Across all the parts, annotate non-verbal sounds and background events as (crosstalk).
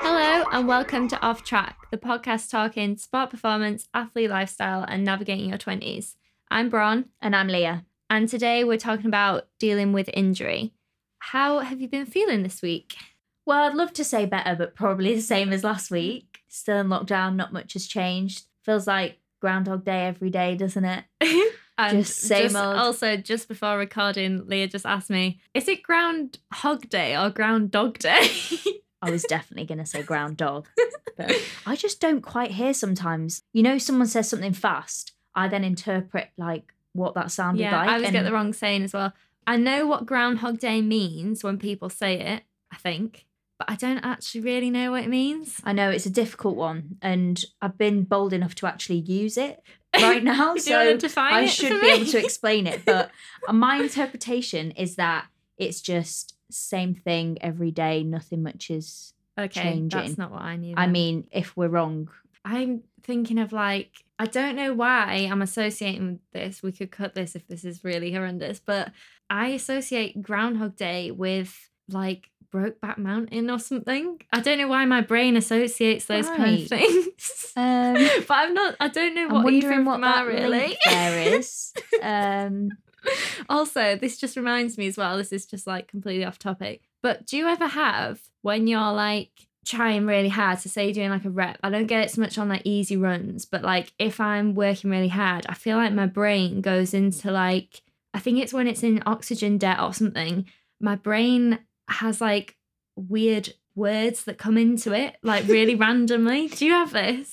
Hello and welcome to Off Track, the podcast talking sport performance, athlete lifestyle, and navigating your 20s. I'm Bron, And I'm Leah. and today we're talking about dealing with injury. How have you been feeling this week? Well, I'd love to say better, but probably (laughs) the same as last week. Still in lockdown, not much has changed. Feels like Groundhog Day every day, doesn't it? (laughs) And Just same old. Also, just before recording, Leah just asked me, is it Ground Hog Day or Ground Dog Day? I was definitely going to say ground dog, but (laughs) I just don't quite hear sometimes. You know, someone says something fast, I then interpret like what that sounded yeah, like. I always get the wrong saying as well. I know what Groundhog Day means when people say it, I think, but I don't actually really know what it means. I know it's a difficult one, and I've been bold enough to actually use it right (laughs) now. Do you want so I should be able to explain it. But (laughs) my interpretation is that it's just same thing every day. Nothing much is. Okay, changing. that's not what I knew. I mean, if we're wrong, I'm thinking of like I don't know why I'm associating this. We could cut this if this is really horrendous, but I associate Groundhog Day with like Brokeback Mountain or something. I don't know why my brain associates those kind of things. um, (laughs) but I'm not. I don't know I'm what wondering what that really. there is. (laughs) Um, also, this just reminds me as well. This is just like completely off topic. But do you ever have when you're like trying really hard to say you're doing like a rep? I don't get it so much on like easy runs, but like if I'm working really hard, I feel like my brain goes into like I think it's when it's in oxygen debt or something. My brain has like weird words that come into it like really (laughs) randomly. Do you have this?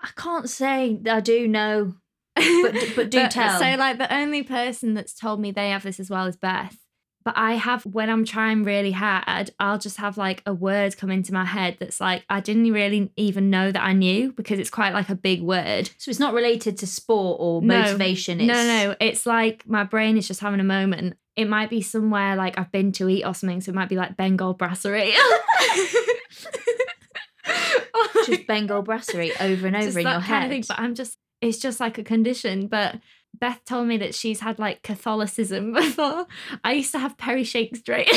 I can't say I do know. But- but do (laughs) uh, tell. So, like, the only person that's told me they have this as well is Beth. But I have, when I'm trying really hard, I'll just have like a word come into my head that's like, I didn't really even know that I knew because it's quite like a big word. So it's not related to sport or No. motivation. It's, No, no, it's like my brain is just having a moment. It might be somewhere like I've been to eat or something. So it might be like Bengal Brasserie. (laughs) Just Bengal brasserie over and over Just in your head. thing, but I'm just it's just like a condition. But Beth told me that she's had like Catholicism (laughs) before. I used to have perishake straight.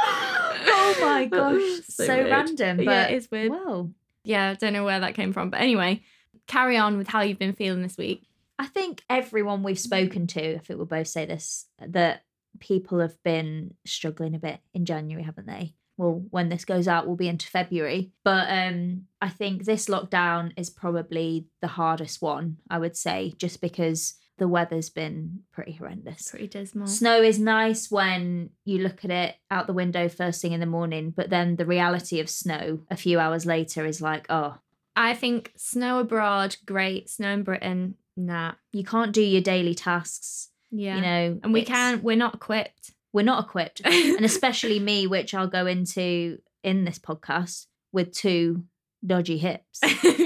oh my (laughs) gosh, so, weird. random. But yeah, it's weird. Wow. Yeah, I don't know where that came from. But anyway, carry on with how you've been feeling this week. I think everyone we've spoken to, if it we'll both say this, that people have been struggling a bit in January, haven't they? Well, when this goes out, we'll be into February. But um, I think this lockdown is probably the hardest one, I would say, just because the weather's been pretty horrendous. Pretty dismal. Snow is nice when you look at it out the window first thing in the morning, but then the reality of snow a few hours later is like, oh, I think snow abroad, great. Snow in Britain, nah. you can't do your daily tasks. Yeah. You know, and we can't, we're not equipped. we're not equipped (laughs) and especially me which i'll go into in this podcast with two dodgy hips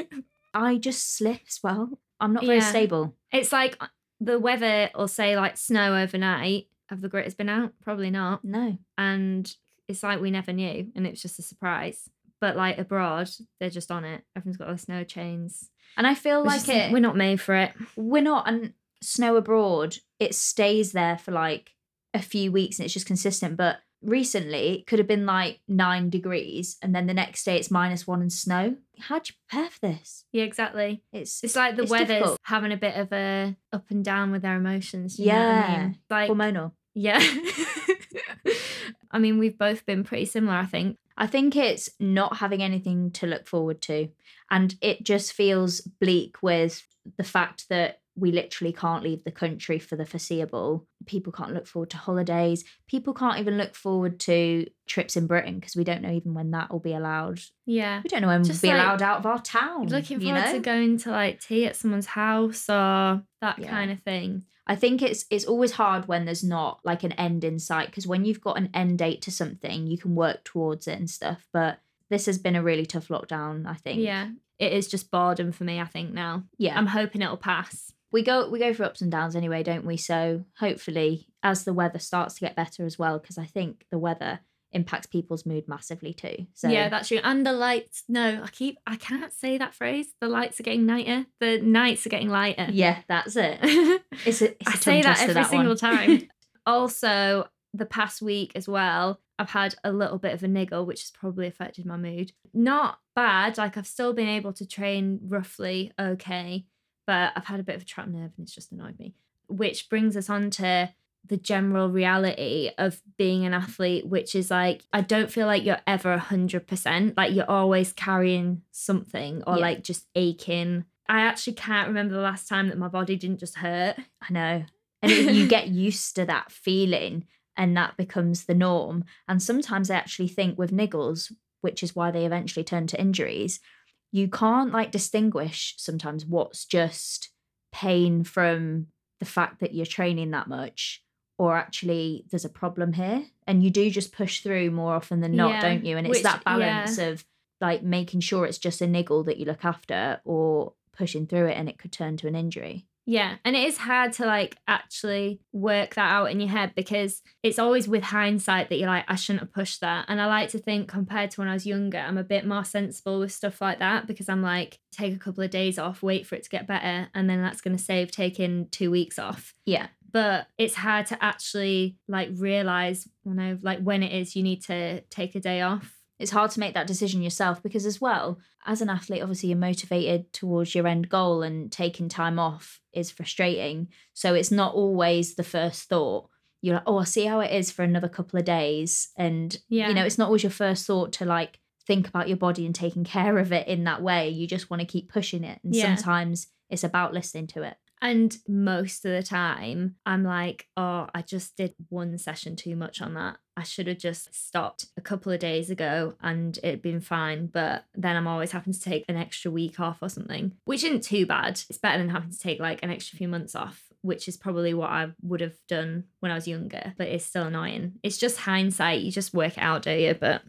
(laughs) i just slip as well i'm not very Yeah. stable It's like uh, the weather or say like snow overnight. Have the gritters been out? Probably not. no And it's like we never knew and it was just a surprise. But like abroad, they're just on it. Everyone's got their snow chains. and i feel like it We're not made for it. we're not and snow abroad it stays there for like a few weeks and it's just consistent but recently it could have been like nine degrees and then the next day it's minus one and snow how do you prepare for this Yeah, exactly. it's It's like the It's weather's difficult. having a bit of a up and down with their emotions. You know I Yeah. mean? Like hormonal yeah. (laughs) I mean, we've both been pretty similar, I think. I think it's not having anything to look forward to. And it just feels bleak with the fact that we literally can't leave the country for the foreseeable. People can't look forward to holidays. People can't even look forward to trips in Britain because we don't know even when that will be allowed. Yeah. We don't know when Just we'll be like allowed out of our town. Looking you forward know? to going to like tea at someone's house or that Yeah. kind of thing. I think it's it's always hard when there's not like an end in sight because when you've got an end date to something, you can work towards it and stuff. But this has been a really tough lockdown, I think. Yeah. It is just boredom for me, I think, now. Yeah. I'm hoping it'll pass. We go we go for ups and downs anyway, don't we? So hopefully as the weather starts to get better as well, because I think the weather impacts people's mood massively too. So yeah, that's true. And the lights. No, I keep. I can't say that phrase. The lights are getting nighter. The nights are getting lighter. yeah, that's it. (laughs) It's a, it's a I say that every single time. (laughs) also, the past week as well, I've had a little bit of a niggle, which has probably affected my mood. Not bad. Like I've still been able to train roughly okay, but I've had a bit of a trapped nerve and it's just annoyed me. Which brings us on to the general reality of being an athlete, which is like, I don't feel like you're ever 100%. Like you're always carrying something or Yeah. like just aching. I actually can't remember the last time that my body didn't just hurt. I know. And you get (laughs) used to that feeling and that becomes the norm. And sometimes I actually think with niggles, which is why they eventually turn to injuries, you can't like distinguish sometimes what's just pain from the fact that you're training that much or actually there's a problem here. And you do just push through more often than not, Yeah, don't you? And it's which- that balance of like making sure it's just a niggle that you look after or pushing through it and it could turn to an injury. Yeah, and it is hard to like actually work that out in your head because it's always with hindsight that you're like, I shouldn't have pushed that. And I like to think compared to when I was younger, I'm a bit more sensible with stuff like that because I'm like, take a couple of days off, wait for it to get better, and then that's going to save taking two weeks off. Yeah. But it's hard to actually like realize, you know, like when it is you need to take a day off. It's hard to make that decision yourself because as well as an athlete obviously you're motivated towards your end goal and taking time off is frustrating. So it's not always the first thought. You're like oh i'll see how it is for another couple of days. And Yeah. you know it's not always your first thought to like think about your body and taking (laughs) care of it in that way. You just want to keep pushing it. And Yeah. sometimes it's about listening to it And most of the time, I'm like, oh, I just did one session too much on that. I should have just stopped a couple of days ago and it'd been fine. But then I'm always having to take an extra week off or something, which isn't too bad. It's better than having to take like an extra few months off, which is probably what I would have done when I was younger, but it's still annoying. It's just hindsight. You just work it out, do you? But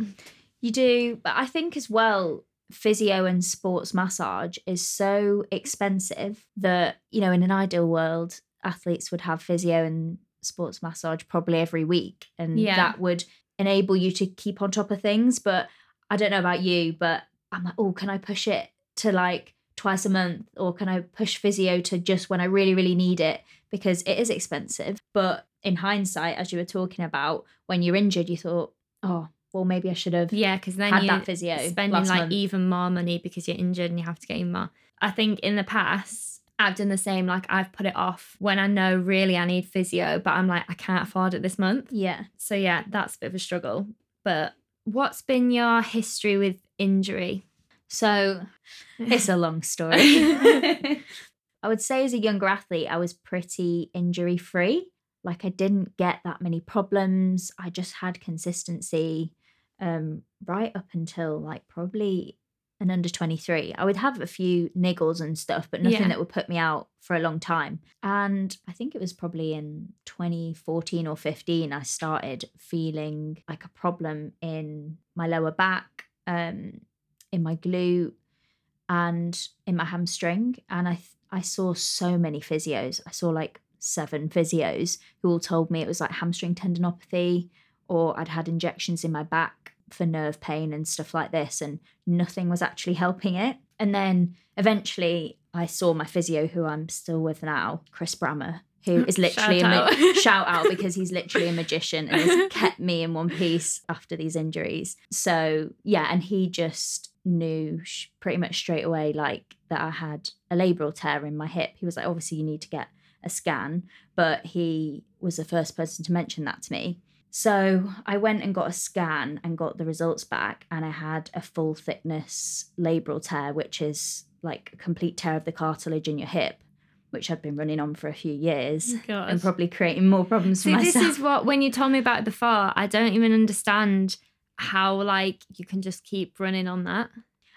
You do, but I think as well, physio and sports massage is so expensive that, you know, in an ideal world, athletes would have physio and sports massage probably every week. And Yeah. that would enable you to keep on top of things. But I don't know about you, but I'm like, oh, can I push it to like twice a month? Or can I push physio to just when I really, really need it? Because it is expensive. But in hindsight, as you were talking about, when you're injured, you thought, oh, well, maybe I should have yeah, because then had you that physio spending like month. even more money because you're injured and you have to get even more. I think in the past, I've done the same. Like I've put it off when I know really I need physio, but I'm like, I can't afford it this month. yeah. So yeah, that's a bit of a struggle. But what's been your history with injury? So it's a long story. (laughs) (laughs) I would say as a younger athlete, I was pretty injury free. Like I didn't get that many problems. I just had consistency um, right up until like probably an under 23. I would have a few niggles and stuff, but nothing Yeah. that would put me out for a long time. And I think it was probably in 2014 or 15, I started feeling like a problem in my lower back, um, in my glute, and in my hamstring. And I, th- I saw so many physios. I saw like seven physios who all told me it was like hamstring tendinopathy or I'd had injections in my back for nerve pain and stuff like this, and nothing was actually helping it. And then eventually I saw my physio, who I'm still with now, Chris Brammer, who (laughs) is literally Shout a ma- out. (laughs) shout out because he's literally a magician and has kept me in one piece after these injuries. So yeah, and he just knew sh- pretty much straight away like that I had a labral tear in my hip. He was like, obviously you need to get a scan, but he was the first person to mention that to me. So I went and got a scan and got the results back, and I had a full thickness labral tear, which is like a complete tear of the cartilage in your hip, which I'd been running on for a few years oh God. and probably creating more problems for See, myself. this is what when you told me about it before, I don't even understand how like you can just keep running on that.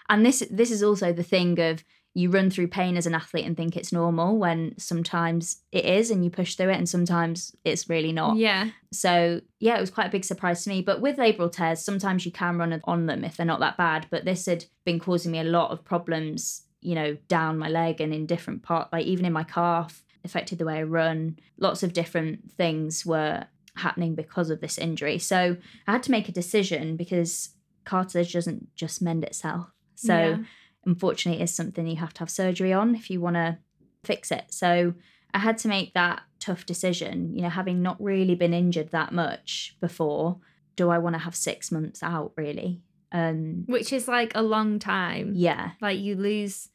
and this this is also the thing of you run through pain as an athlete and think it's normal when sometimes it is and you push through it and sometimes it's really not. Yeah. So yeah, it was quite a big surprise to me. But with labral tears, sometimes you can run on them if they're not that bad. But this had been causing me a lot of problems, you know, down my leg and in different part, like even in my calf, affected the way I run. Lots of different things were happening because of this injury. So I had to make a decision because cartilage doesn't just mend itself. So Yeah. Unfortunately, it is something you have to have surgery on if you want to fix it. So I had to make that tough decision. You know, having not really been injured that much before, do I want to have six months out really? Um, Which is like a long time. yeah. Like you lose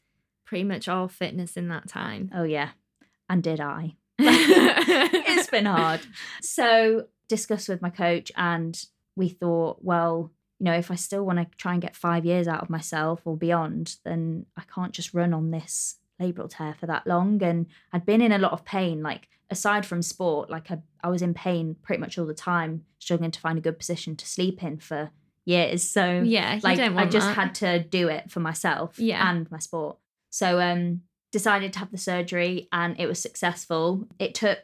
pretty much all fitness in that time. Oh yeah. And did I? (laughs) (laughs) it's been hard. So discussed with my coach and we thought, well, you know, if I still want to try and get five years out of myself or beyond, then I can't just run on this labral tear for that long. And I'd been in a lot of pain, like aside from sport, like I, I was in pain pretty much all the time, struggling to find a good position to sleep in for years. So Yeah, like I just that. had to do it for myself Yeah. and my sport. So um decided to have the surgery and it was successful. It took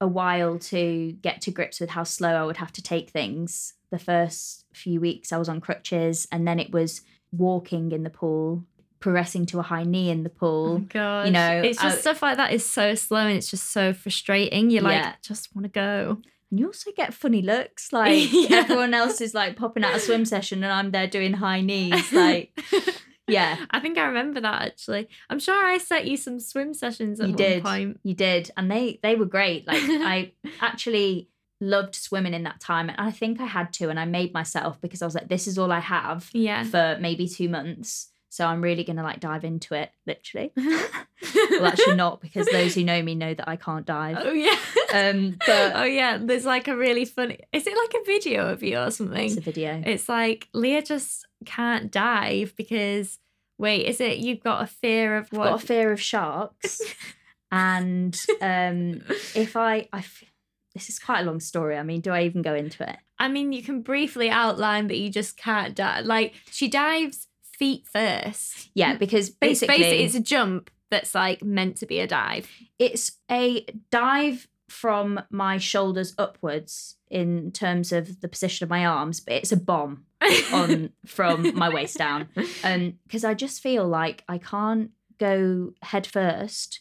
a while to get to grips with how slow I would have to take things. The first few weeks I was on crutches and then it was walking in the pool, progressing to a high knee in the Oh pool. You know, it's just I- stuff like that is so slow and it's just so frustrating. You're Yeah. like, just want to go. And you also get funny looks. (laughs) Like Yeah. everyone else is like popping out a swim session and I'm there doing high knees. Like, (laughs) yeah. I think I remember that actually. I'm sure I set you some swim sessions at you one did point. you did and they they were great like i (laughs) actually loved swimming in that time and i think i had to and i made myself because i was like this is all i have Yeah. for maybe two months so i'm really gonna like dive into it literally (laughs) well actually not because those who know me know that i can't dive Oh yeah. um but oh yeah. There's like a really funny. Is it like a video of you or something? it's a video It's like Leah just can't dive because wait, is it you've got a fear of i've what? got a fear of sharks (laughs) and um if i i f- this is quite a long story i mean do i even go into it I mean, you can briefly outline that you just can't dive. Like she dives feet first. yeah because It's basically basically it's a jump that's like meant to be a dive. it's a dive from my shoulders upwards in terms of the position of my arms, but it's a bomb (laughs) on from my waist down. Um, because I just feel like I can't go head first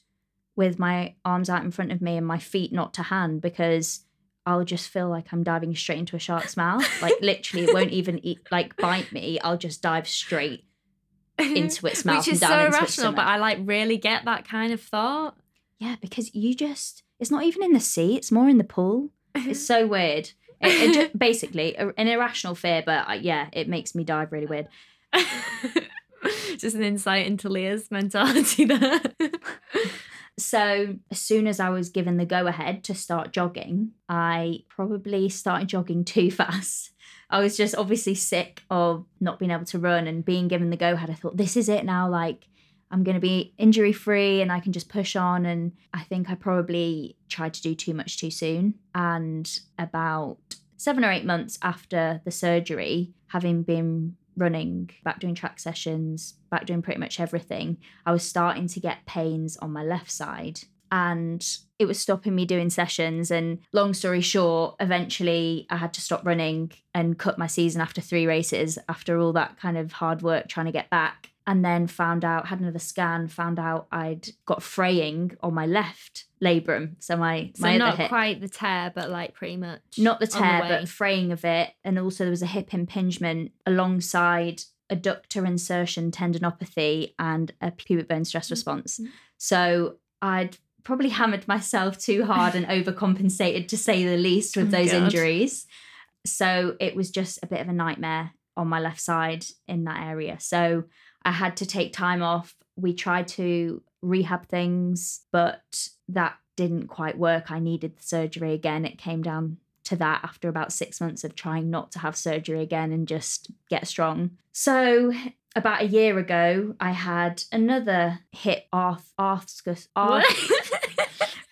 with my arms out in front of me and my feet not to hand because I'll just feel like I'm diving straight into a shark's mouth. Like (laughs) literally, it won't even eat like bite me. I'll just dive straight into its (laughs) mouth Which and is down so into irrational, but. I like really get that kind of thought. Yeah, because you just, it's not even in the sea, it's more in the pool. It's so (laughs) weird. It, it ju- basically, an irrational fear, but uh, yeah, it makes me dive really weird. Just an insight into Leah's mentality there. So, as soon as I was given the go ahead to start jogging, I probably started jogging (laughs) too fast. I was just obviously sick of not being able to run and being given the go ahead. I thought, this is it now. Like, I'm going to be injury free and I can just push on. And I think I probably tried to do too much too soon. And about seven or eight months after the surgery, having been running, back doing track sessions, back doing pretty much everything, I was starting to get pains on my left side. And it was stopping me doing sessions. And long story short, eventually I had to stop running and cut my season after three races after all that kind of hard work trying to get back. And then found out, had another scan, found out I'd got fraying on my left labrum. So my, so my not quite the tear, but like pretty much. Not the tear, way. but fraying of it. And also there was a hip impingement alongside adductor insertion tendinopathy and a pubic bone stress response. Mhm. So I'd probably hammered myself too hard and overcompensated to say the least with Oh, those God. injuries. So it was just a bit of a nightmare on my left side in that area. So I had to take time off. We tried to rehab things, but that didn't quite work. I needed the surgery again. It came down to that after about six months of trying not to have surgery again and just get strong. So about a year ago, I had another hip arth arthros (laughs) arth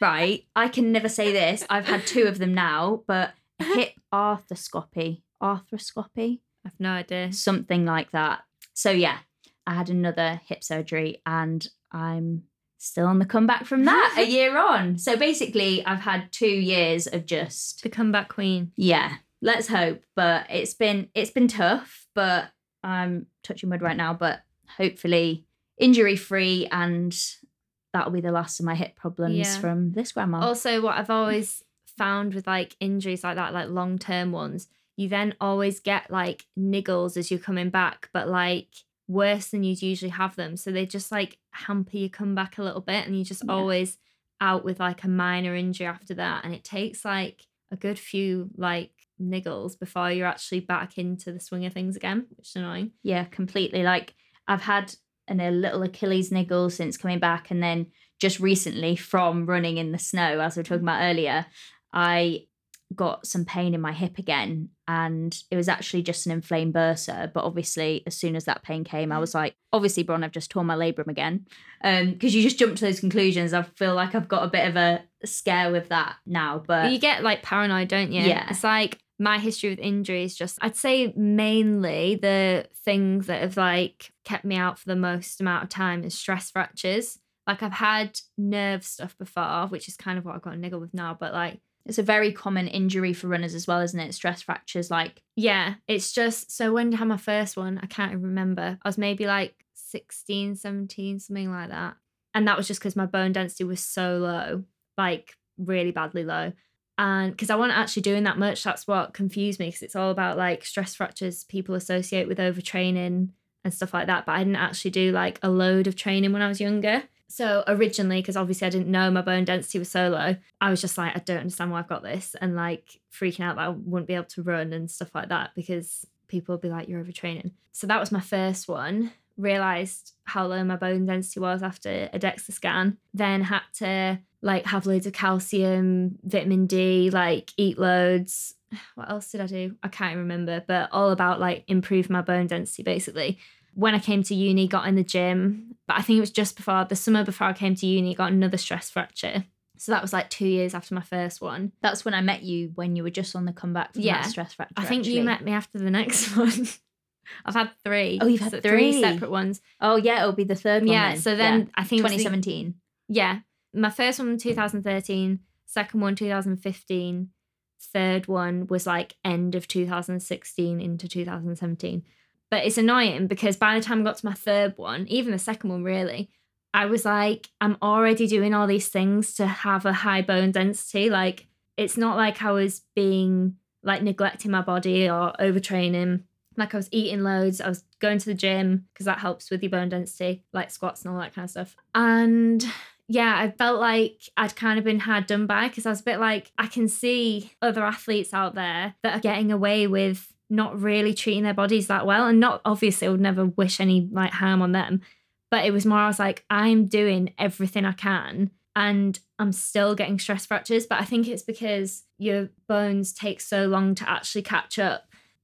right. I can never say this. I've had two of them now, but hip arthroscopy, arthroscopy, I've no idea. something like that. So yeah, I had another hip surgery and I'm still on the comeback from that a (laughs) year on. So basically, I've had 2 years of just The comeback queen. yeah, let's hope, but it's been it's been tough, but I'm touching wood right now, but hopefully injury free and that'll be the last of my hip problems Yeah. from this grandma. Also, what I've always found with like injuries like that, like long term ones, you then always get like niggles as you're coming back, but like worse than you'd usually have them. So they just like hamper your comeback a little bit and you're just Yeah. always out with like a minor injury after that. And it takes like a good few like niggles before you're actually back into the swing of things again, which is annoying. Yeah, completely. Like I've had an, a little Achilles niggle since coming back, and then just recently from running in the snow, as we were talking mm. about earlier, I got some pain in my hip again, and it was actually just an inflamed bursa. But obviously, as soon as that pain came, I was like, obviously, Bron, I've just torn my labrum again, Um, because you just jump to those conclusions. I feel like I've got a bit of a scare with that now, but you get like paranoid, don't you? Yeah. It's like my history with injuries, just I'd say mainly the things that have like kept me out for the most amount of time is stress fractures. Like I've had nerve stuff before, which is kind of what I've got a niggle with now, but like it's a very common injury for runners as well, isn't it? Stress fractures, like Yeah, it's just so when I had my first one? I can't even remember. I was maybe like 16, 17, something like that. And that was just because my bone density was so low, like really badly low. And because I wasn't actually doing that much, that's what confused me because it's all about like stress fractures people associate with overtraining and stuff like that. But I didn't actually do like a load of training when I was younger. So originally, because obviously I didn't know my bone density was so low, I was just like, I don't understand why I've got this, and like freaking out that I wouldn't be able to run and stuff like that because people would be like, you're overtraining. So that was my first one. Realized how low my bone density was after a DEXA scan. Then had to like have loads of calcium, vitamin D, like eat loads. (sighs) What else did I do? I can't remember, but all about like improve my bone density basically when I came to uni, got in the gym, but I think it was just before the summer before I came to uni, got another stress fracture. So that was like two years after my first one. that's when I met you when you were just on the comeback from Yeah. that stress fracture. I think actually. you met me after the next (laughs) one. I've had three. Oh, you've had So three. separate ones. Oh yeah, it'll be the third one. yeah. then. So then I think it the- 2017. yeah, my first one 2013, second one 2015, third one was like end of 2016 into 2017. But it's annoying because by the time I got to my third one, even the second one really, I was like, I'm already doing all these things to have a high bone density. Like it's not like I was being like neglecting my body or overtraining. Like I was eating loads, I was going to the gym because that helps with your bone density, like squats and all that kind of stuff. And yeah, I felt like I'd kind of been hard done by because I was a bit like, I can see other athletes out there that are getting away with not really treating their bodies that well. And not obviously, I would never wish any like harm on them. But it was more, I was like, I'm doing everything I can and I'm still getting stress fractures. But I think it's because your bones take so long to actually catch up.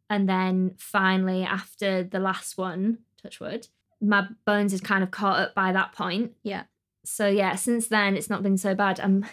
And then finally, after the last one, touch wood, my bones had kind of caught up by that point. Yeah. So yeah, since then it's not been so bad. I'm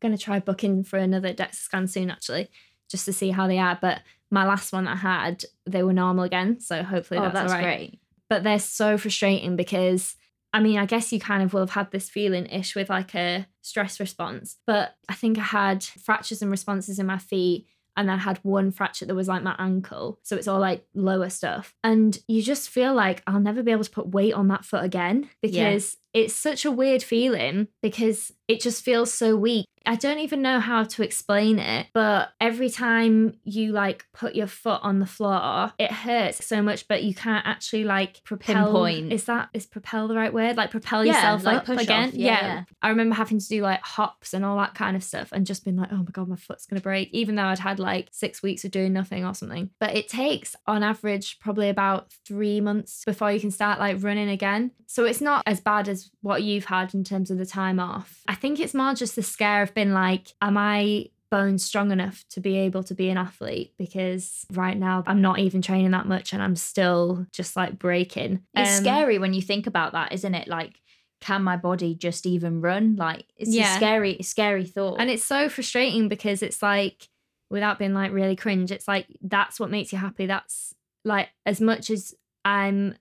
gonna try booking for another DEXA scan soon, actually, just to see how they are. But my last one I had, they were normal again. So hopefully Oh, that's, that's all right great. but they're so frustrating because I mean, I guess you kind of will have had this feeling ish with like a stress response, but I think I had fractures and responses in my feet. And I had one fracture that was like my ankle. So it's all like lower stuff. And you just feel like I'll never be able to put weight on that foot again because it's such a weird feeling because it just feels so weak. I don't even know how to explain it, but every time you like put your foot on the floor, it hurts so much, but you can't actually like propel. Pinpoint. Is that is propel the right word? Like propel Yeah, yourself like up push again? off. Yeah, yeah. I remember having to do like hops and all that kind of stuff and just being like, oh my God, my foot's going to break, even though I'd had like six weeks of doing nothing or something. But it takes on average probably about three months before you can start like running again. So it's not as bad as what you've had in terms of the time off. I think it's more just the scare of being like, am I bones strong enough to be able to be an athlete because right now I'm not even training that much and I'm still just like breaking. It's Um, scary when you think about that, isn't it? Like, can my body just even run? Like, it's Yeah. a scary, scary thought. And it's so frustrating because it's like, without being like really cringe, it's like that's what makes you happy. That's like as much as I'm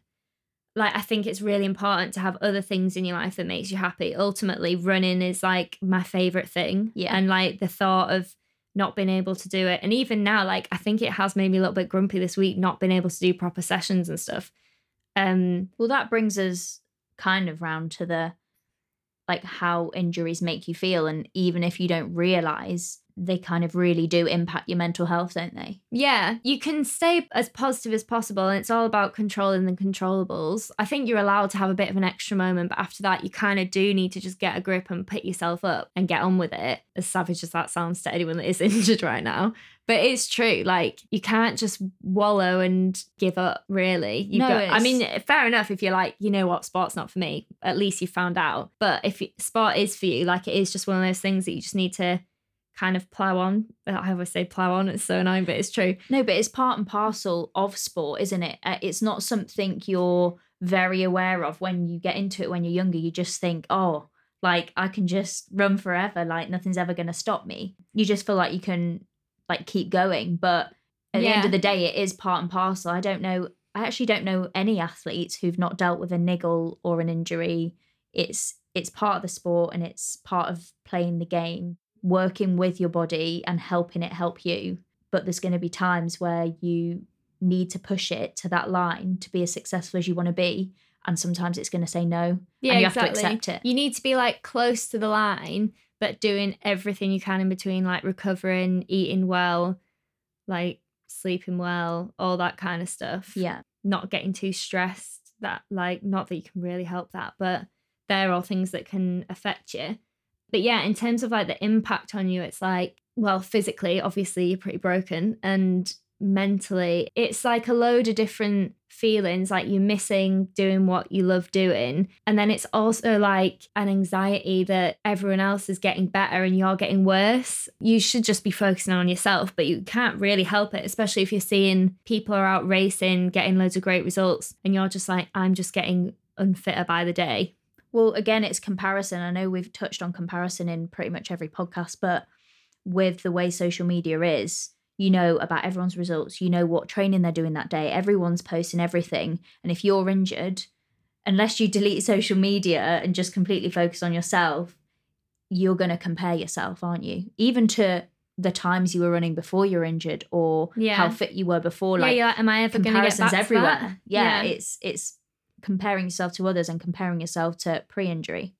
like I think it's really important to have other things in your life that makes you happy. Ultimately, running is like my favorite thing. Yeah. And like the thought of not being able to do it. And even now, like I think it has made me a little bit grumpy this week, not being able to do proper sessions and stuff. Um well, that brings us kind of round to the like how injuries make you feel. And even if you don't realize they kind of really do impact your mental health, don't they? Yeah, you can stay as positive as possible, and it's all about controlling the controllables. I think you're allowed to have a bit of an extra moment, but after that, you kind of do need to just get a grip and pick yourself up and get on with it. As savage as that sounds to anyone that is (laughs) injured right now. But it's true, like you can't just wallow and give up, really. You've No, got, I mean, fair enough if you're like, you know what, sport's not for me. At least you found out. But if sport is for you, like it is just one of those things that you just need to kind of plow on. I always say plow on, it's so annoying, but it's true. No, but it's part and parcel of sport, isn't it? Uh, It's not something you're very aware of when you get into it when you're younger. You just think, oh, like I can just run forever, like nothing's ever going to stop me. You just feel like you can like keep going. But at the end of the day, it is part and parcel. I don't know. I actually don't know any athletes who've not dealt with a niggle or an injury. It's it's part of the sport and it's part of playing the game, working with your body and helping it help you but there's going to be times where you need to push it to that line to be as successful as you want to be and sometimes it's going to say no Yeah, and you exactly. have to accept it You need to be like close to the line, but doing everything you can in between, like recovering, eating well, like sleeping well, all that kind of stuff. yeah Not getting too stressed. That, like, not that you can really help that, but they're all things that can affect you. But yeah, in terms of like the impact on you, it's like, well, physically, obviously, you're pretty broken. And mentally, it's like a load of different feelings, like you're missing doing what you love doing. And then it's also like an anxiety that everyone else is getting better and you're getting worse. You should just be focusing on yourself, but you can't really help it, especially if you're seeing people are out racing, getting loads of great results, and you're just like, I'm just getting unfitter by the day. Well again it's comparison. I know we've touched on comparison in pretty much every podcast but with the way social media is you know about everyone's results you know what training they're doing that day everyone's posting everything. And if you're injured unless you (laughs) delete social media and just completely focus on yourself you're going to compare yourself aren't you? Even to the times you were running before you're injured or Yeah. how fit you were before like you're like, am I ever going to get comparisons back everywhere. that? yeah, it's it's comparing yourself to others and comparing yourself to pre-injury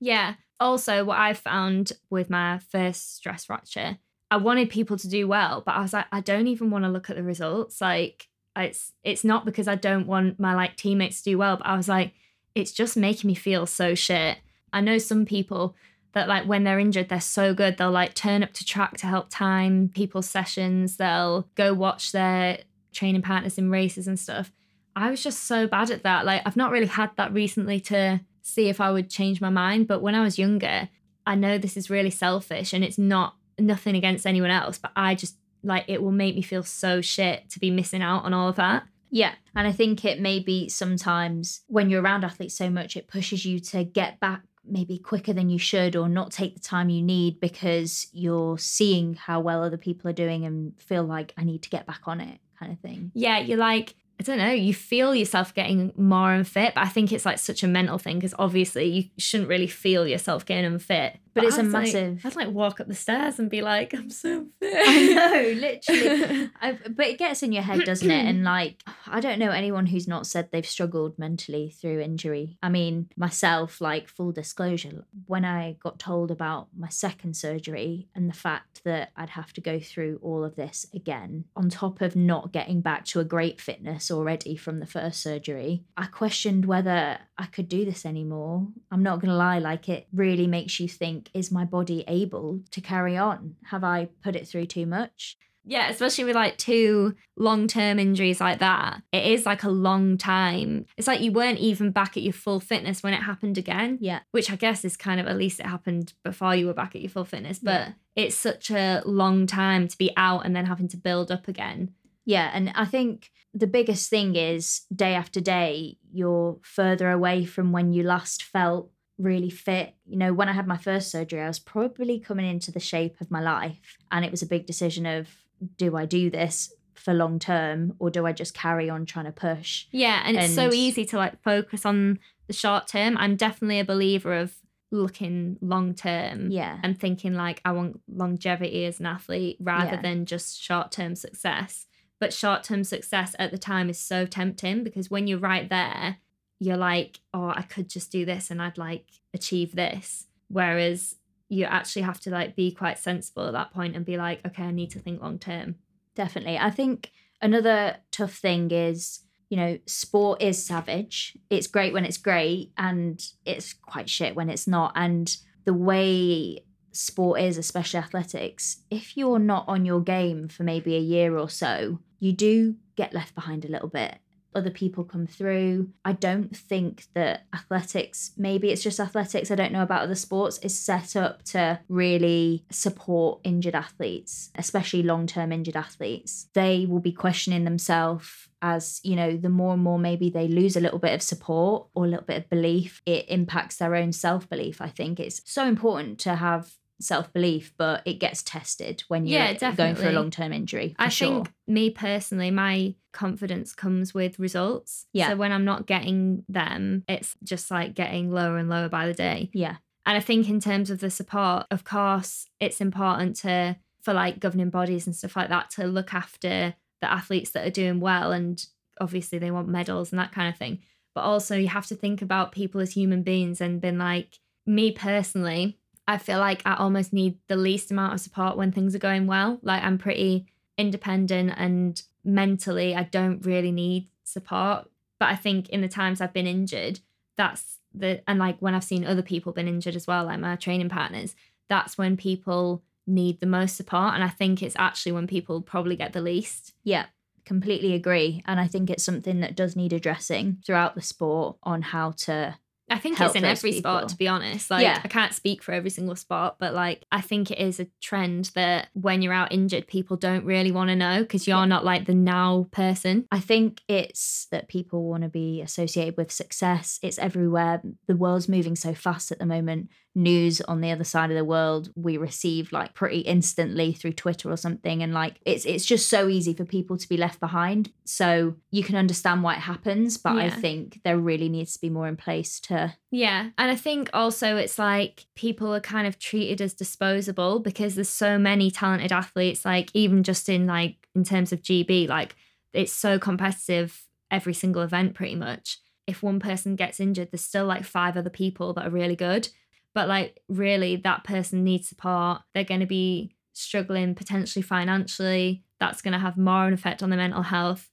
Yeah. Also, what I found with my first stress fracture, I wanted people to do well, but I was like, I don't even want to look at the results. Like, it's it's not because I don't want my like teammates to do well, but I was like, it's just making me feel so shit. I know some people that like when they're injured, they're so good. They'll like turn up to track to help time people's sessions. They'll go watch their training partners in races and stuff. I was just so bad at that. Like I've not really had that recently to see if I would change my mind. But when I was younger, I know this is really selfish and it's not nothing against anyone else, but I just like it will make me feel so shit to be missing out on all of that. Yeah. And I think it may be sometimes when you're around athletes so much, it pushes you to get back maybe quicker than you should or not take the time you need because you're seeing how well other people are doing and feel like I need to get back on it kind of thing. Yeah, you're like, I don't know, you feel yourself getting more unfit, but I think it's like such a mental thing because obviously you shouldn't really feel yourself getting unfit. But it's a massive- I'd like walk up the stairs and be like, I'm so fit. I know, literally. (laughs) I, but it gets in your head, doesn't it? And like, I don't know anyone who's not said they've struggled mentally through injury. I mean, myself, like, full disclosure, when I got told about my second surgery and the fact that I'd have to go through all of this again, on top of not getting back to a great fitness already from the first surgery, I questioned whether I could do this anymore. I'm not going to lie, like, it really makes you think is my body able to carry on? Have I put it through too much? Yeah, especially with like two long term injuries like that. It is like a long time. It's like you weren't even back at your full fitness when it happened again. Yeah. Which I guess is kind of at least it happened before you were back at your full fitness. But Yeah. it's such a long time to be out and then having to build up again. Yeah, and I think the biggest thing is day after day, you're further away from when you last felt really fit. You know, when I had my first surgery, I was probably coming into the shape of my life, and it was a big decision of do I do this for long term or do I just carry on trying to push? Yeah, and it's so easy to like focus on the short term. I'm definitely a believer of looking long term. Yeah. and thinking like I want longevity as an athlete rather Yeah. than just short term success. But short term success at the time is so tempting because when you're right there, you're like, oh, I could just do this and I'd like achieve this. Whereas you actually have to like be quite sensible at that point and be like, okay, I need to think long term. Definitely. I think another tough thing is, you know, sport is savage. It's great when it's great and it's quite shit when it's not. And the way sport is, especially athletics, if you're not on your game for maybe a year or so, you do get left behind a little bit other people come through. I don't think that athletics, maybe it's just athletics, I don't know about other sports, is set up to really support injured athletes, especially long term injured athletes. They will be questioning themselves as you know the more and more maybe they lose a little bit of support or a little bit of belief it impacts their own self-belief i think it's so important to have self belief, but it gets tested when you're Yeah, going for a long term injury. I sure. think me personally, my confidence comes with results. Yeah. So when I'm not getting them, it's just like getting lower and lower by the day. yeah, And I think in terms of the support, of course, it's important to for like governing bodies and stuff like that to look after the athletes that are doing well and obviously they want medals and that kind of thing. But also you have to think about people as human beings and been like me personally, I feel like I almost need the least amount of support when things are going well. Like I'm pretty independent and mentally I don't really need support. But I think in the times I've been injured, that's the and like when I've seen other people been injured as well, like my training partners, that's when people need the most support. And I think it's actually when people probably get the least. yeah, completely agree. And I think it's something that does need addressing throughout the sport on how to. I think it's in every sport, people. to be honest. Like, Yeah. I can't speak for every single sport, but like, I think it is a trend that when you're out injured, people don't really want to know because you're Yeah. not like the now person. I think it's that people want to be associated with success. It's everywhere. The world's moving so fast at the moment. News on the other side of the world we receive like pretty instantly through Twitter or something, and like it's it's just so easy for people to be left behind. So you can understand why it happens, but I think there really needs to be more in place to Yeah. And I think also it's like people are kind of treated as disposable because there's so many talented athletes, like even just in like in terms of GB, like it's so competitive every single event pretty much. If one person gets injured, there's still like five other people that are really good. But like really that person needs support. They're gonna be struggling potentially financially. That's gonna have more an effect on their mental health.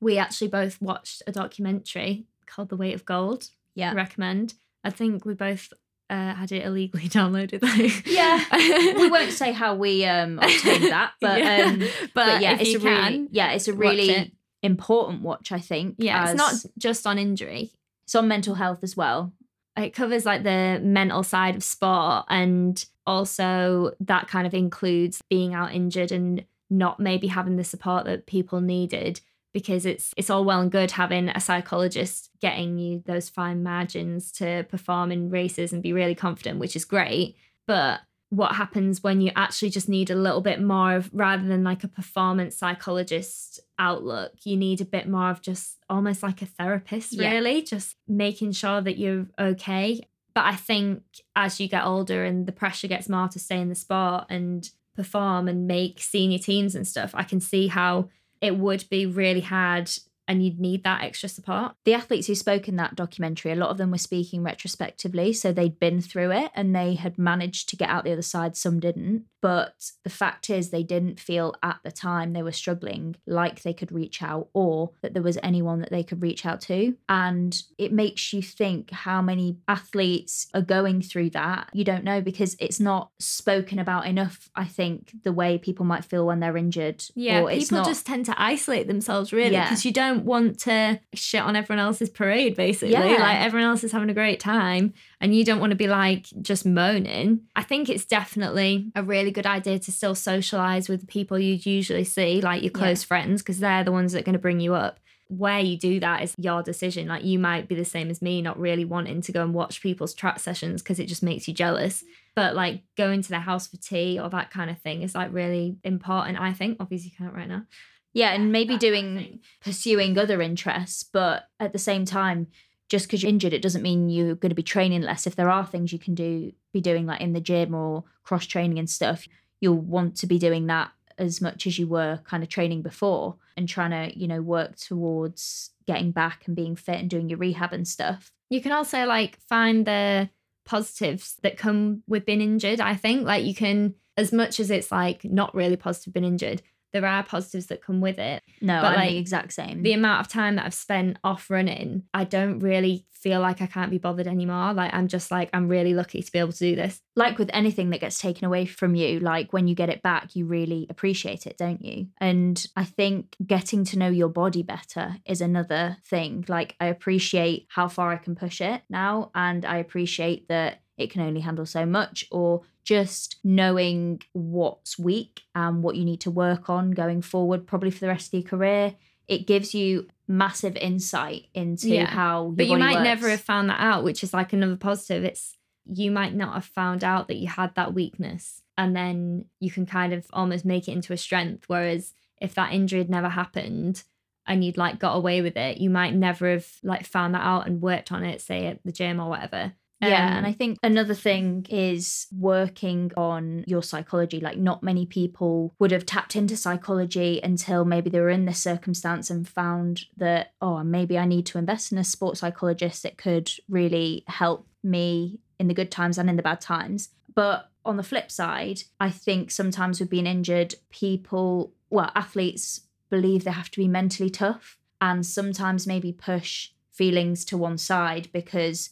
We actually both watched a documentary called The Weight of Gold yeah. recommend. I think we both uh, had it illegally (laughs) downloaded though. Yeah. (laughs) we won't say how we um obtained that, but (laughs) Yeah. um but, but, yeah, it's a really yeah, it's a watch really it. important watch, I think. yeah, it's not just on injury. it's on mental health as well. It covers like the mental side of sport, and also that kind of includes being out injured and not maybe having the support that people needed. Because it's it's all well and good having a psychologist getting you those fine margins to perform in races and be really confident, which is great. But what happens when you actually just need a little bit more of rather than like a performance psychologist outlook you need a bit more of just almost like a therapist Yeah. really just making sure that you're okay but i think as you get older and the pressure gets more to stay in the sport and perform and make senior teams and stuff i can see how it would be really hard and you'd need that extra support The athletes who spoke in that documentary, a lot of them were speaking retrospectively. So they'd been through it and they had managed to get out the other side. Some didn't. But the fact is, they didn't feel at the time they were struggling like they could reach out or that there was anyone that they could reach out to. And it makes you think how many athletes are going through that. You don't know because it's not spoken about enough, I think, the way people might feel when they're injured. Yeah, or it's people not- just tend to isolate themselves really Yeah. because you don't want to shit on everyone else's parade basically. Yeah. Like everyone else is having a great time and you don't want to be like just moaning. I think it's definitely a really good idea to still socialize with the people you'd usually see, like your Yeah. close friends, because they're the ones that are going to bring you up. Where you do that is your decision. Like you might be the same as me, not really wanting to go and watch people's track sessions because it just makes you jealous but like going to their house for tea or that kind of thing is like really important i think obviously you can't right now Yeah, and maybe doing pursuing other interests, but at the same time, just because you're injured, it doesn't mean you're going to be training less. If there are things you can do, be doing like in the gym or cross training and stuff, you'll want to be doing that as much as you were kind of training before and trying to, you know, work towards getting back and being fit and doing your rehab and stuff. you can also like find the positives that come with being injured. I think like you can, as much as it's like not really positive being injured, there are positives that come with it. No, But, I'm like, the exact same. The amount of time that I've spent off running, I don't really feel like I can't be bothered anymore. Like I'm just like I'm really lucky to be able to do this. like with anything that gets taken away from you, like when you get it back, you really appreciate it, don't you? And I think getting to know your body better is another thing. Like, I appreciate how far I can push it now, and I appreciate that it can only handle so much, or just knowing what's weak and what you need to work on going forward, probably for the rest of your career. It gives you massive insight into Yeah. how But you might works. never have found that out, which is like another positive. It's you might not have found out that you had that weakness and then you can kind of almost make it into a strength. Whereas if that injury had never happened and you'd like got away with it, you might never have like found that out and worked on it, say at the gym or whatever. Yeah, Um, and I think another thing is working on your psychology. Like, not many people would have tapped into psychology until maybe they were in this circumstance and found that, oh, maybe I need to invest in a sports psychologist that could really help me in the good times and in the bad times. But on the flip side, I think sometimes with being injured, people, well, athletes believe they have to be mentally tough and sometimes maybe push feelings to one side because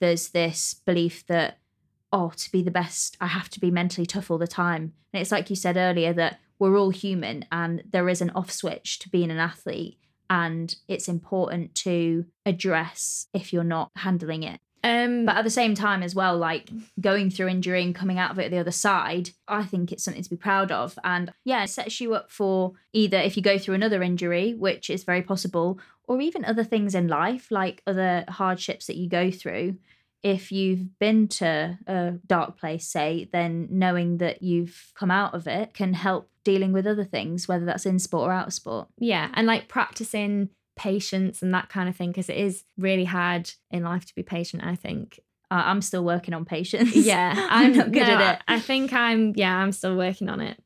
there's this belief that oh to be the best i have to be mentally tough all the time. And it's like you said earlier that we're all human and there is an off switch to being an athlete. And it's important to address if you're not handling it. Um but at the same time as well like going through injury and coming out of it the other side i think it's something to be proud of. And yeah it sets you up for either if you go through another injury which is very possible or even other things in life like other hardships that you go through if you've been to a dark place say then knowing that you've come out of it can help dealing with other things whether that's in sport or out of sport. Yeah, and like practicing patience and that kind of thing because it is really hard in life to be patient, I think. i'm still working on patience. Yeah (laughs) i'm not good no, at it. I think i'm yeah i'm still working on it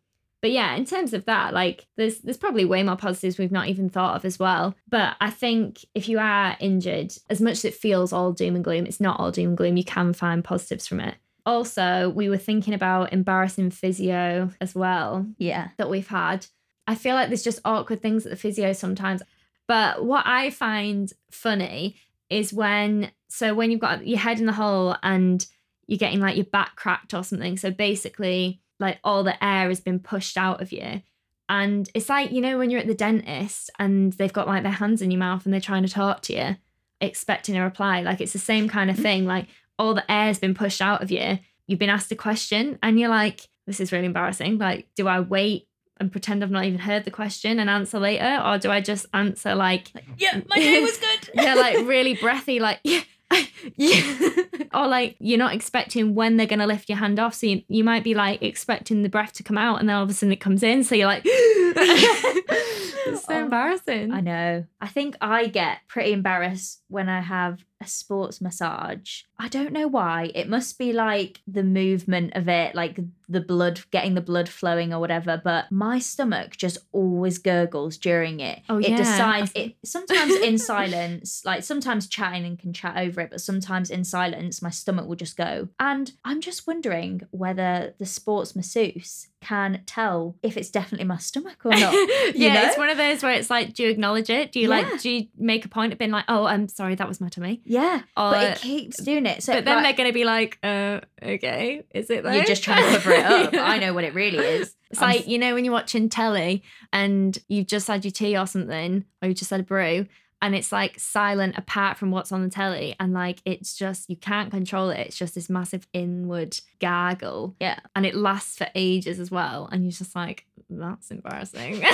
but yeah in terms of that like there's there's probably way more positives we've not even thought of as well but i think if you are injured as much as it feels all doom and gloom it's not all doom and gloom you can find positives from it also we were thinking about embarrassing physio as well yeah that we've had. I feel like there's just awkward things at the physio sometimes. But what I find funny is when, so when you've got your head in the hole and you're getting like your back cracked or something. So basically, like all the air has been pushed out of you. And it's like, you know, when you're at the dentist and they've got like their hands in your mouth and they're trying to talk to you, expecting a reply. Like it's the same kind of thing. Like all the air's been pushed out of you. You've been asked a question and you're like, this is really embarrassing. Like, do I wait and pretend I've not even heard the question and answer later? Or do I just answer like, yeah my day was good (laughs) yeah, like (laughs) really breathy, like, yeah, (laughs) yeah. or like you're not expecting when they're going to lift your hand off. So you, you might be like expecting the breath to come out and then all of a sudden it comes in. So you're like, (laughs) (laughs) it's so Oh, embarrassing. I know. I think I get pretty embarrassed when I have a sports massage. I don't know why. It must be like the movement of it, like the blood, getting the blood flowing or whatever. But my stomach just always gurgles during it. Oh, it yeah. decides it (laughs) sometimes in silence, like sometimes chatting and can chat over it, but sometimes in silence, my stomach will just go. And I'm just wondering whether the sports masseuse can tell if it's definitely my stomach or (laughs) not. yeah, know? it's one of those where it's like, do you acknowledge it? Do you Yeah. like, do you make a point of being like, oh, I'm sorry, that was my tummy? Yeah, Or, but it keeps doing it. So but then like, they're going to be like, uh, okay, is it though? you're just trying to cover it up. Yeah. (laughs) I know what it really is. It's I'm like, you know, when you're watching telly and you've just had your tea or something, or you just had a brew, and it's like silent apart from what's on the telly, and like it's just, you can't control it. It's just this massive inward gargle. Yeah. And it lasts for ages as well. And you're just like, that's embarrassing. (laughs)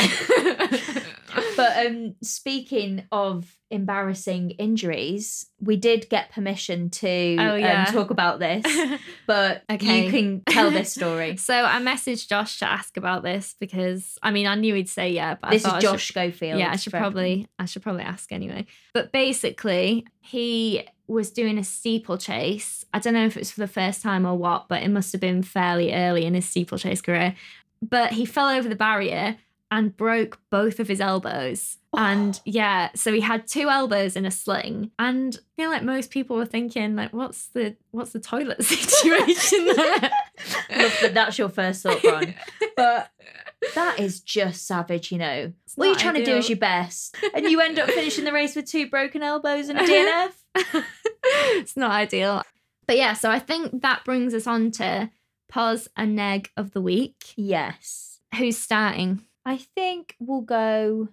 But um, speaking of embarrassing injuries, we did get permission to Oh, yeah. um, talk about this, (laughs) but Okay. you can tell this story. (laughs) So I messaged Josh to ask about this because I mean I knew he'd say yeah, but this is I should- Josh Schofield. yeah, I should probably I should probably ask anyway. But basically, he was doing a steeplechase. I don't know if it was for the first time or what, but it must have been fairly early in his steeplechase career. But he fell over the barrier and broke both of his elbows. Oh. And yeah, so he had two elbows in a sling. And I feel like most people were thinking, like, what's the what's the toilet (laughs) situation (laughs) there? Love that that's your first thought, Ron. (laughs) But that is just savage, you know. It's What you're trying to do is your best. And you end up finishing the race with two broken elbows and a (laughs) DNF. it's not ideal. But yeah, so I think that brings us on to pos and neg of the week. Yes. Who's starting? I think we'll go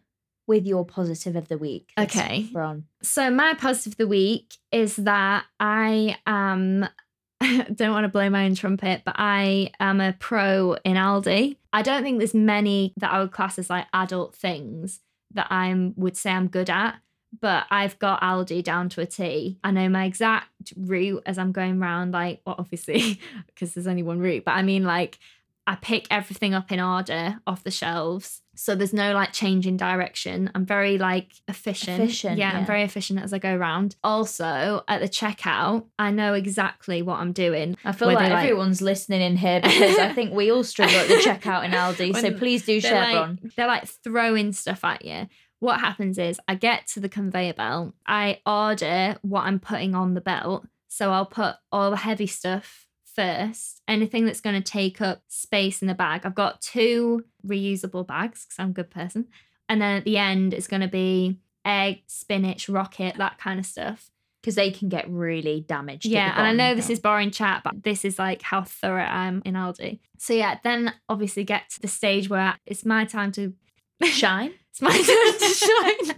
with your positive of the week. Okay. Ron. So my positive of the week is that I am (laughs) don't want to blow my own trumpet, but I am a pro in Aldi. I don't think there's many that I would class as like adult things that I would say I'm good at, but I've got Aldi down to a T. I know my exact route as I'm going around, like, well, obviously, (laughs) because there's only one route, but I mean, like, I pick everything up in order off the shelves. So there's no like change in direction. I'm very like efficient. Efficient, yeah, yeah. I'm very efficient as I go around. Also, at the checkout, I know exactly what I'm doing. I feel like, like- everyone's listening in here because I think we all struggle at the (laughs) checkout in Aldi. so please do share, like, they're like throwing stuff at you. What happens is I get to the conveyor belt, I order what I'm putting on the belt. So I'll put all the heavy stuff first, anything that's going to take up space in the bag. I've got two reusable bags because I'm a good person. And then at the end, it's going to be egg, spinach, rocket, that kind of stuff. Because they can get really damaged. Yeah, and I know this is boring chat, but this is like how thorough I am in Aldi. So yeah, then obviously get to the stage where it's my time to shine. (laughs) it's my turn to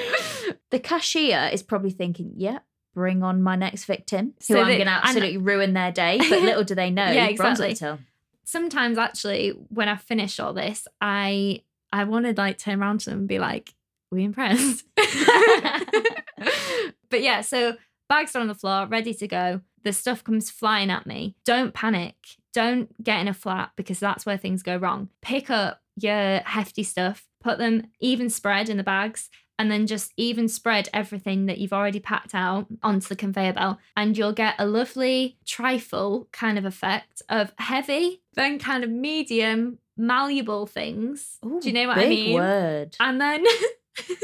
(laughs) shine. The cashier is probably thinking, "Yeah, bring on my next victim, who So I'm going to and- absolutely ruin their day." But (laughs) little do they know, Yeah, exactly. Sometimes actually, when I finish all this, I I want to like turn around to them and be like, "We impressed?" (laughs) but yeah, so bags are on the floor, ready to go. The stuff comes flying at me. Don't panic. Don't get in a flat because that's where things go wrong. Pick up your hefty stuff, put them even spread in the bags, and then just even spread everything that you've already packed out onto the conveyor belt. And you'll get a lovely trifle kind of effect of heavy, then kind of medium, malleable things. Do you know what I mean? word. and then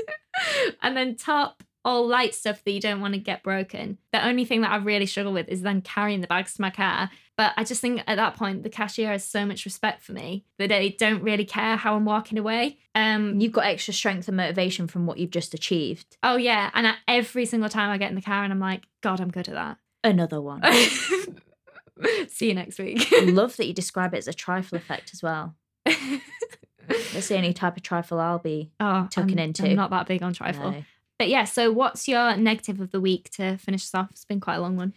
(laughs) and then top all light stuff that you don't want to get broken. The only thing that I really struggle with is then carrying the bags to my car. But I just think at that point the cashier has so much respect for me that they don't really care how I'm walking away. Um You've got extra strength and motivation from what you've just achieved. oh yeah, and I, every single time I get in the car and I'm like, God, I'm good at that. Another one. (laughs) See you next week. (laughs) Love that you describe it as a trifle effect as well. (laughs) That's the only type of trifle I'll be. oh, Tucking I'm, into. I'm not that big on trifle. No. But yeah, so what's your negative of the week to finish us off? It's been quite a long one.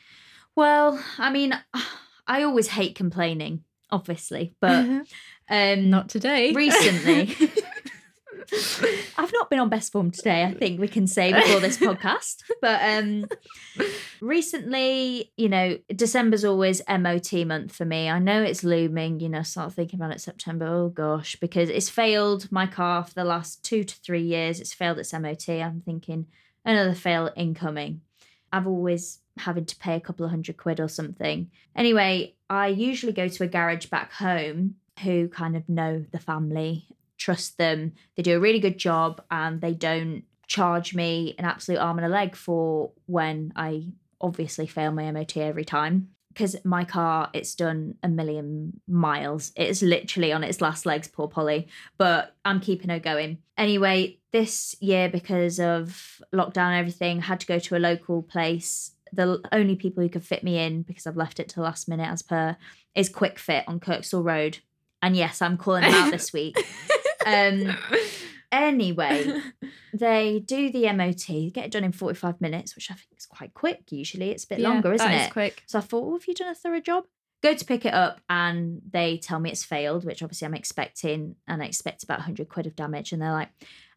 Well, I mean, I always hate complaining, obviously, but um, Not today. recently. (laughs) I've not been on best form today, I think we can say before this podcast. (laughs) But um recently, you know, December's always MOT month for me. I know it's looming, you know, start thinking about it September. Oh gosh, because it's failed my car for the last two to three years. It's failed its MOT. I'm thinking another fail incoming. I've always having to pay a couple of hundred quid or something. Anyway, I usually go to a garage back home who kind of know the family, trust them. They do a really good job and they don't charge me an absolute arm and a leg for when I obviously fail my MOT every time. Because my car, it's done a million miles. It's literally on its last legs, poor Polly. But I'm keeping her going. Anyway, this year, because of lockdown and everything, had to go to a local place. The only people who could fit me in, because I've left it to the last minute as per, is Kwik Fit on Kirkstall Road. And yes, I'm calling them out this week. (laughs) Um, Anyway, (laughs) they do the MOT, get it done in 45 minutes, which I think is quite quick. Usually it's a bit Yeah, longer, isn't is it? quick. So I thought, well, have you done a thorough job? Go to pick it up and they tell me it's failed, which obviously I'm expecting, and I expect about 100 quid of damage. And they're like,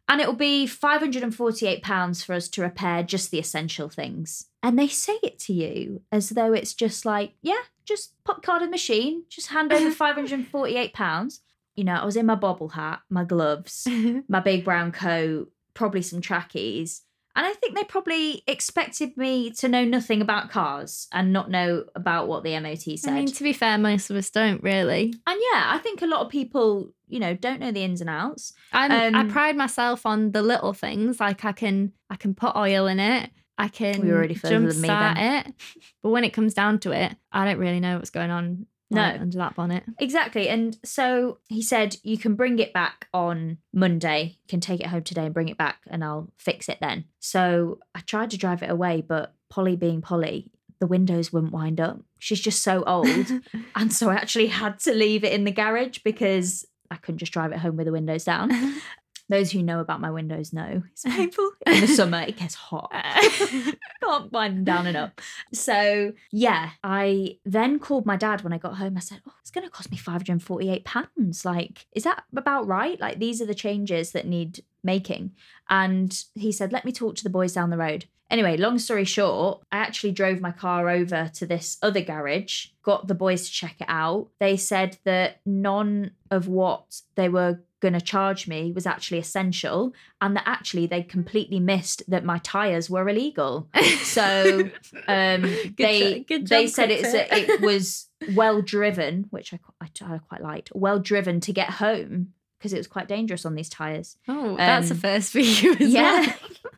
and it'll be £548 for us to repair just the essential things. And they say it to you as though it's just like, yeah, just pop card in the machine, just hand over (laughs) £548. You know, I was in my bobble hat, my gloves, (laughs) my big brown coat, probably some trackies. And I think they probably expected me to know nothing about cars and not know about what the MOT said. I mean, to be fair, most of us don't really. and yeah, I think a lot of people, you know, don't know the ins and outs. I'm, I Um, pride myself on the little things. Like I can, I can put oil in it. I can You're already further jump than me it. But when it comes down to it, I don't really know what's going on. No. like, under that bonnet. Exactly. And so he said, you can bring it back on Monday. You can take it home today and bring it back, and I'll fix it then. So I tried to drive it away, but Polly being Polly, the windows wouldn't wind up. She's just so old. (laughs) and so I actually had to leave it in the garage because I couldn't just drive it home with the windows down. (laughs) Those who know about my windows know it's (laughs) painful. In the summer, it gets hot. Uh, (laughs) (laughs) Can't wind them down and up. So yeah, I then called my dad when I got home. I said, "Oh, it's going to cost me five hundred forty-eight pounds. Like, is that about right? Like, these are the changes that need making." And he said, "Let me talk to the boys down the road." Anyway, long story short, I actually drove my car over to this other garage, got the boys to check it out. They said that none of what they were going to charge me was actually essential and that actually they completely missed that my tires were illegal. So (laughs) um they they said it's a, it (laughs) was well driven, which I, I, I quite liked. Well driven to get home because it was quite dangerous on these tires. oh, that's a Um, first for you as yeah. well.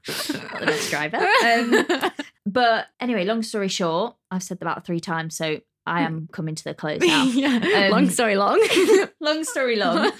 (laughs) Not the best driver. Um, but anyway, long story short, I've said that about three times, so I am (laughs) coming to the close now. (laughs) yeah. Um, long story long. (laughs) long story long,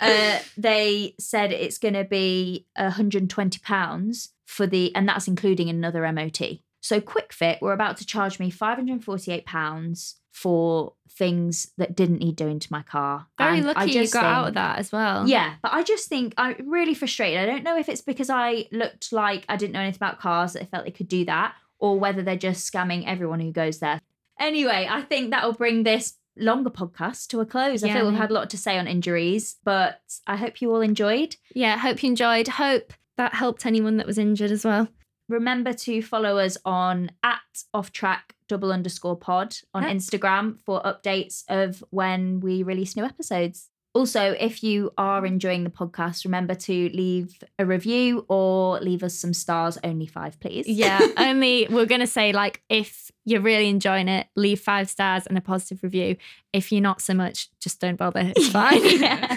uh, they said it's going to be 120 pounds for the, and that's including another MOT. So Kwik Fit were about to charge me 548 pounds for things that didn't need doing to my car. Very And I lucky you got just out of that as well. Yeah, but I just think I'm really frustrated. I don't know if it's because I looked like I didn't know anything about cars that I felt they could do that, or whether they're just scamming everyone who goes there. Anyway, I think that will bring this longer podcast to a close. I Yeah, feel we've had a lot to say on injuries, but I hope you all enjoyed. Yeah. Hope you enjoyed. Hope that helped anyone that was injured as well. Remember to follow us on at off track double underscore pod on Yeah. Instagram for updates of when we release new episodes. Also, if you are enjoying the podcast, remember to leave a review or leave us some stars, only five, please. Yeah. (laughs) only we're gonna say like if you're really enjoying it, leave five stars and a positive review. If you're not so much, just don't bother. It's fine. Yeah. (laughs)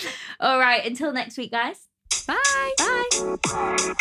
(laughs) All right. Until next week, guys. Bye. Bye.